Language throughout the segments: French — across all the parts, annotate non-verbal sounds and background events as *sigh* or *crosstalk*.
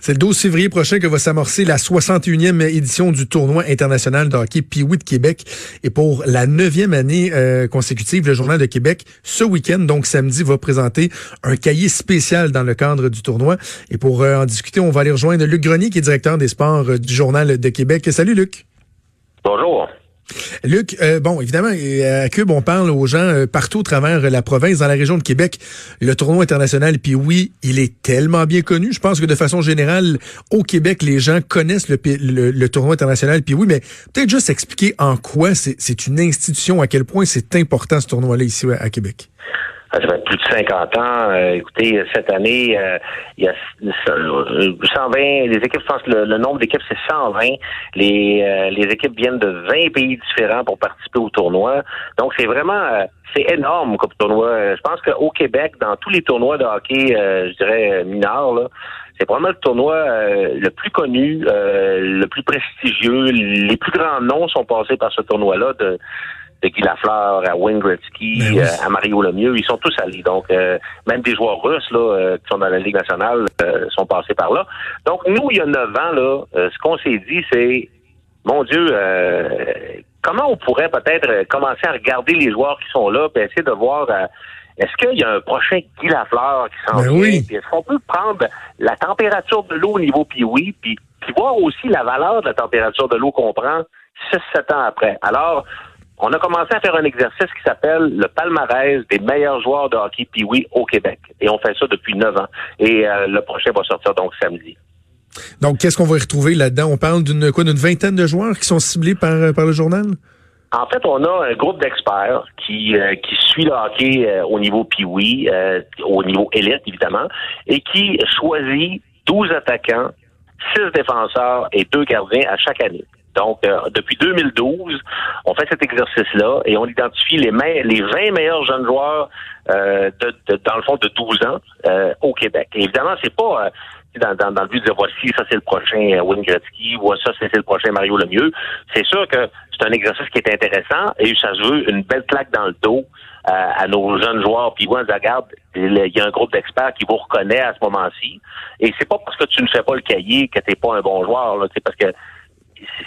C'est le 12 février prochain que va s'amorcer la 61e édition du tournoi international de hockey Pee-Wee de Québec. Et pour la neuvième année euh, consécutive, le Journal de Québec, ce week-end, donc samedi, va présenter un cahier spécial dans le cadre du tournoi. Et pour euh, en discuter, on va aller rejoindre Luc Grenier, qui est directeur des sports euh, du Journal de Québec. Salut Luc. Bonjour. Luc, euh, bon, évidemment, à Cube, on parle aux gens euh, partout au travers la province, dans la région de Québec. Le tournoi international, puis oui, il est tellement bien connu. Je pense que de façon générale, au Québec, les gens connaissent le, le, tournoi international, puis oui, mais peut-être juste expliquer en quoi c'est une institution, à quel point c'est important ce tournoi-là ici à Québec. Ça fait plus de 50 ans. Euh, écoutez, cette année, euh, il y a 120, les équipes, je pense que le, nombre d'équipes, c'est 120. Les, euh, les équipes viennent de 20 pays différents pour participer au tournoi. Donc, c'est vraiment, c'est énorme comme tournoi. Je pense qu'au Québec, dans tous les tournois de hockey, je dirais, mineurs, là, c'est vraiment le tournoi le plus connu, le plus prestigieux. Les plus grands noms sont passés par ce tournoi-là de de Guy Lafleur à Wayne Gretzky, ben euh, à Mario Lemieux, ils sont tous allés. Donc, euh, même des joueurs russes là, euh, qui sont dans la Ligue nationale sont passés par là. Donc, nous, il y a neuf ans, là, ce qu'on s'est dit, c'est, mon Dieu, comment on pourrait peut-être commencer à regarder les joueurs qui sont là, puis essayer de voir est-ce qu'il y a un prochain Guy Lafleur qui s'en ben vient? Est-ce qu'on peut prendre la température de l'eau au niveau puis oui, puis voir aussi la valeur de la température de l'eau qu'on prend 6-7 ans après? Alors, on a commencé à faire un exercice qui s'appelle le palmarès des meilleurs joueurs de hockey pee au Québec. Et on fait ça depuis neuf ans. Et euh, le prochain va sortir donc samedi. Donc, qu'est-ce qu'on va y retrouver là-dedans? On parle d'une quoi, d'une vingtaine de joueurs qui sont ciblés par, euh, par le journal? En fait, on a un groupe d'experts qui, euh, qui suit le hockey au niveau pee au niveau élite, évidemment, et qui choisit 12 attaquants, 6 défenseurs et 2 gardiens à chaque année. Donc, euh, depuis 2012, on fait cet exercice-là et on identifie les, les 20 meilleurs jeunes joueurs euh, de, dans le fond de 12 ans euh, au Québec. évidemment, c'est pas dans, dans, dans, le but de dire voici, ça c'est le prochain Wayne Gretzky, ou ça c'est le prochain Mario Lemieux. C'est sûr que c'est un exercice qui est intéressant et ça se veut une belle claque dans le dos à nos jeunes joueurs. Puis voilà, regarde, il y a un groupe d'experts qui vous reconnaît à ce moment-ci. Et c'est pas parce que tu ne fais pas le cahier que t'es pas un bon joueur. C'est parce que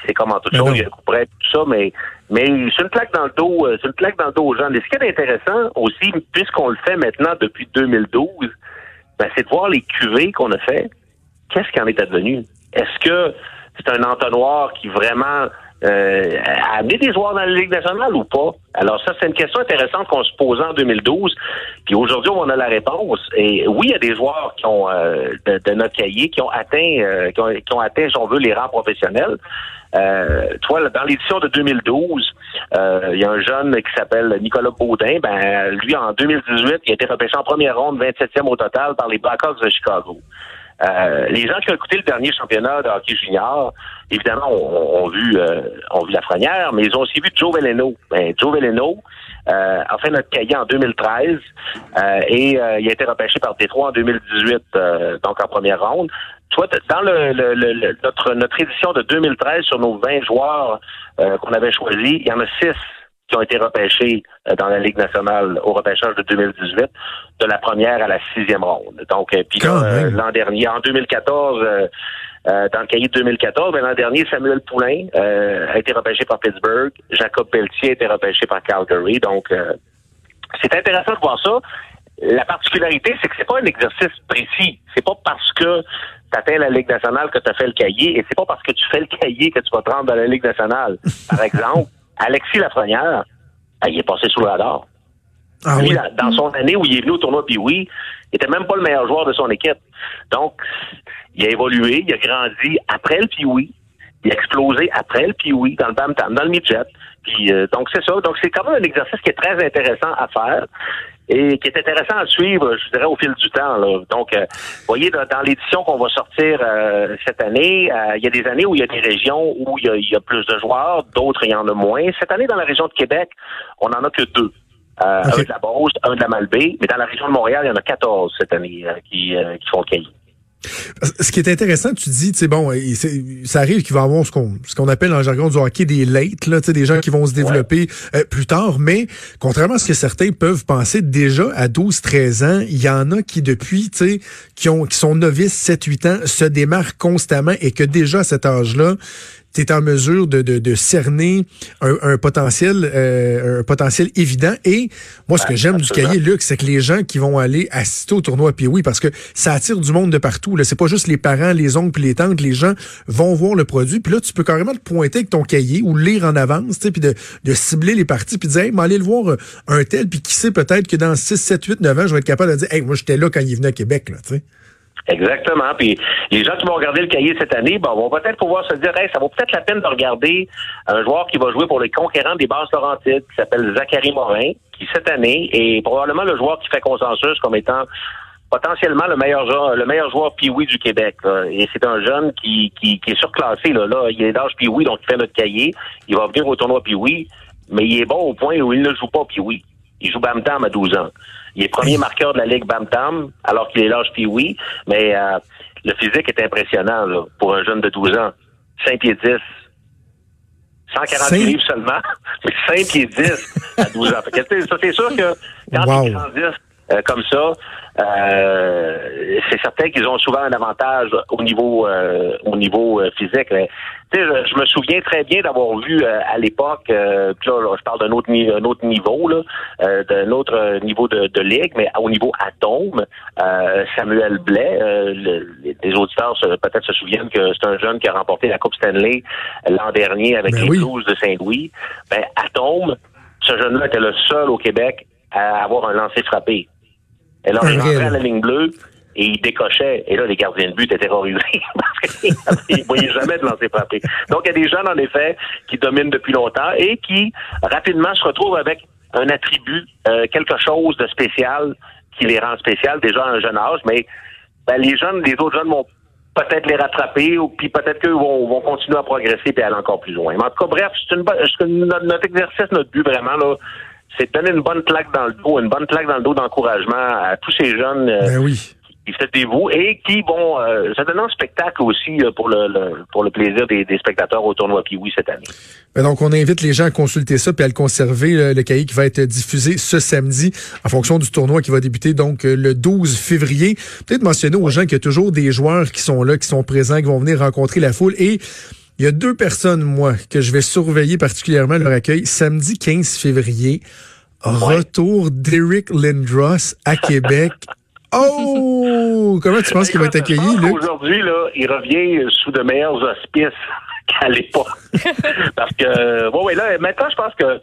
c'est comme en toute chose, il y a un tout ça, mais, mais c'est une claque dans le dos, euh, c'est une claque dans le dos aux gens. Mais ce qui est intéressant aussi, puisqu'on le fait maintenant depuis 2012, ben, c'est de voir les cuvées qu'on a fait. Qu'est-ce qui en est advenu? Est-ce que c'est un entonnoir qui vraiment euh, a amené des joueurs dans la Ligue nationale ou pas? Alors ça, c'est une question intéressante qu'on se posait en 2012. Puis aujourd'hui, on a la réponse. Et oui, il y a des joueurs qui ont euh, de, notre cahier qui ont atteint, euh, qui, ont, qui, ont, atteint, si on veut, les rangs professionnels. Euh, toi, dans l'édition de 2012, euh, il y a un jeune qui s'appelle Nicolas Baudin. Ben, lui, en 2018, il a été repêché en première ronde, 27e au total par les Blackhawks de Chicago. Euh, les gens qui ont écouté le dernier championnat de hockey junior, évidemment, ont, vu euh, ont vu mais ils ont aussi vu Joe Veleno. Ben, Joe Veleno euh, a fait notre cahier en 2013 euh, et il a été repêché par Détroit en 2018, donc en première ronde. Toi, dans le, notre, notre édition de 2013 sur nos 20 joueurs qu'on avait choisis, il y en a 6 qui ont été repêchés euh, dans la Ligue nationale au repêchage de 2018, de la première à la sixième ronde. Donc, euh, puis euh, l'an dernier, en 2014, dans le cahier de 2014, ben, l'an dernier, Samuel Poulain a été repêché par Pittsburgh, Jacob Pelletier a été repêché par Calgary. Donc, c'est intéressant de voir ça. La particularité, c'est que c'est pas un exercice précis. C'est pas parce que tu atteins la Ligue nationale que tu as fait le cahier, et c'est pas parce que tu fais le cahier que tu vas te rendre dans la Ligue nationale. Par *laughs* exemple, Alexis Lafrenière, ben, il est passé sous le radar. Ah Lui, dans son année où il est venu au tournoi puis oui, il était même pas le meilleur joueur de son équipe. Donc, il a évolué, il a grandi après le Pioui, il a explosé après le Pioui dans le Bam dans le midget. Puis euh, donc c'est ça. Donc c'est quand même un exercice qui est très intéressant à faire. Et qui est intéressant à suivre, je dirais, au fil du temps. Donc, vous voyez, dans, l'édition qu'on va sortir cette année, il y a des années où il y a des régions où il y a, plus de joueurs, d'autres il y en a moins. Cette année, dans la région de Québec, on n'en a que deux. Un de la Beauce, un de la Malbaie, mais dans la région de Montréal, il y en a 14 cette année qui, qui sont cahiers. Ce qui est intéressant, tu dis, c'est bon, ça arrive qu'il va y avoir ce qu'on ce qu'on appelle dans le jargon du hockey des late, là, des gens qui vont se développer euh, plus tard, mais contrairement à ce que certains peuvent penser, déjà à 12-13 ans, il y en a qui depuis, tu sais, qui ont qui sont novices 7-8 ans, se démarquent constamment et que déjà à cet âge-là, tu es en mesure de, de, de cerner un, un potentiel euh, un potentiel évident. Et moi, ce que j'aime du cahier, Luc, c'est que les gens qui vont aller assister au tournoi puis oui, parce que ça attire du monde de partout. Là, c'est pas juste les parents, les oncles, les tantes. Les gens vont voir le produit. Puis là, tu peux carrément te pointer avec ton cahier ou lire en avance, puis de, de cibler les parties, puis dire, hey, aller le voir euh, un tel, puis qui sait peut-être que dans 6, 7, 8, 9 ans, je vais être capable de dire, hey, moi, j'étais là quand il venait à Québec, là, tu sais. Exactement. Puis les gens qui vont regarder le cahier cette année, ben, vont peut-être pouvoir se dire, hey, ça vaut peut-être la peine de regarder un joueur qui va jouer pour les conquérants des bases Laurentides, qui s'appelle Zachary Morin, qui cette année est probablement le joueur qui fait consensus comme étant potentiellement le meilleur joueur, le meilleur joueur Pioui du Québec. Et c'est un jeune qui, qui, qui, est surclassé. Là. là il est d'âge Pioui, donc il fait notre cahier. Il va venir au tournoi Pioui, mais il est bon au point où il ne joue pas Pioui. Il joue Bam Tam à 12 ans. Il est premier marqueur de la Ligue Bam Tam, alors qu'il est l'âge puis oui, mais euh, le physique est impressionnant là, pour un jeune de 12 ans. 5 pieds 10. 140 livres seulement, *laughs* mais 5 pieds 10 à 12 ans. Ça, c'est sûr que quand ils grandissent euh, comme ça, euh, c'est certain qu'ils ont souvent un avantage au niveau euh, au niveau euh, physique. Mais, je, je, me souviens très bien d'avoir vu à l'époque, là, je parle d'un autre, un autre niveau, là, d'un autre niveau de, de, ligue, mais au niveau atome, Samuel Blais, les auditeurs peut-être se souviennent que c'est un jeune qui a remporté la Coupe Stanley l'an dernier avec ben les Blues de Saint-Louis. Ben, atome, ce jeune-là était le seul au Québec à avoir un lancer frappé. Et là, il rentrait à la ligne bleue et il décochait. Et là, les gardiens de but étaient terrorisés *laughs* parce qu'ils ne voyaient jamais de lancer frappé. Donc, il y a des jeunes, en effet, qui dominent depuis longtemps et qui, rapidement, se retrouvent avec un attribut, euh, quelque chose de spécial qui les rend spéciaux déjà à un jeune âge. Mais ben, les jeunes, les autres jeunes vont peut-être les rattraper ou puis peut-être qu'eux vont, vont continuer à progresser et aller encore plus loin. Mais en tout cas, bref, c'est une, notre exercice, notre but vraiment, là, c'est de donner une bonne claque dans le dos, une bonne claque dans le dos d'encouragement à tous ces jeunes euh, ben oui. qui se dévouent et qui vont euh, ça donne un spectacle aussi euh, pour le, pour le plaisir des, spectateurs au tournoi Piwi cette année. Ben donc on invite les gens à consulter ça puis à le conserver le cahier qui va être diffusé ce samedi en fonction du tournoi qui va débuter donc le 12 février. Peut-être mentionner aux gens qu'il y a toujours des joueurs qui sont là, qui sont présents, qui vont venir rencontrer la foule et il y a deux personnes, moi, que je vais surveiller particulièrement leur accueil. Samedi 15 février, retour d'Eric Lindros à Québec. *laughs* Oh! Comment tu penses qu'il va être accueilli, Aujourd'hui, là, il revient sous de meilleurs auspices *laughs* qu'à l'époque. *laughs* Parce que, bon, oui, là, maintenant, je pense que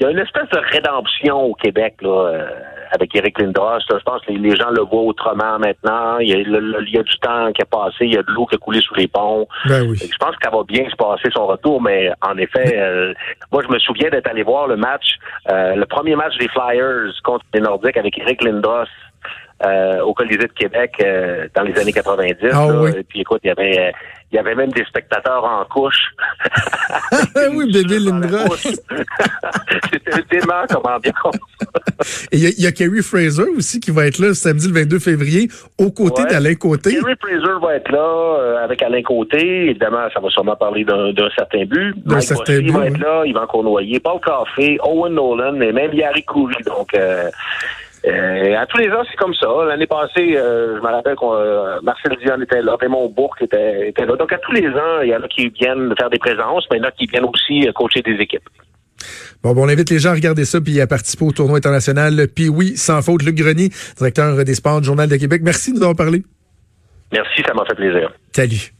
il y a une espèce de rédemption au Québec, là. Euh, avec Eric Lindros. Je pense que les, gens le voient autrement maintenant. Il y, a, du temps qui a passé, il y a de l'eau qui a coulé sous les ponts. Ben oui. Je pense qu'elle va bien se passer son retour, mais en effet, euh, moi je me souviens d'être allé voir le match, euh, le premier match des Flyers contre les Nordiques avec Eric Lindros. Euh, au Colisée de Québec dans les années 90. Ah, oui. Et puis écoute, il y avait il y avait même des spectateurs en couche. *laughs* oui, bébé Lindros. *laughs* C'était tellement comme ambiance. Et il y, a Kerry Fraser aussi qui va être là samedi le 22 février aux côtés d'Alain Côté. Kerry Fraser va être là euh, avec Alain Côté. Évidemment, ça va sûrement parler d'un certain but. D'un certain but. va être là, Yvan Cournoyer, Paul Caffé, Owen Nolan et même Yari Coury. Donc, euh, euh, à tous les ans, c'est comme ça. L'année passée, euh, je me rappelle que euh, Marcel Dion était là, Raymond Bourque était, était, là. Donc, à tous les ans, il y en a qui viennent faire des présences, mais il y en a qui viennent aussi coacher des équipes. Bon, bon, on invite les gens à regarder ça puis à participer au tournoi international. Puis oui, sans faute, Luc Grenier, directeur des sports du Journal de Québec. Merci de nous avoir parlé. Merci, ça m'a fait plaisir. Salut.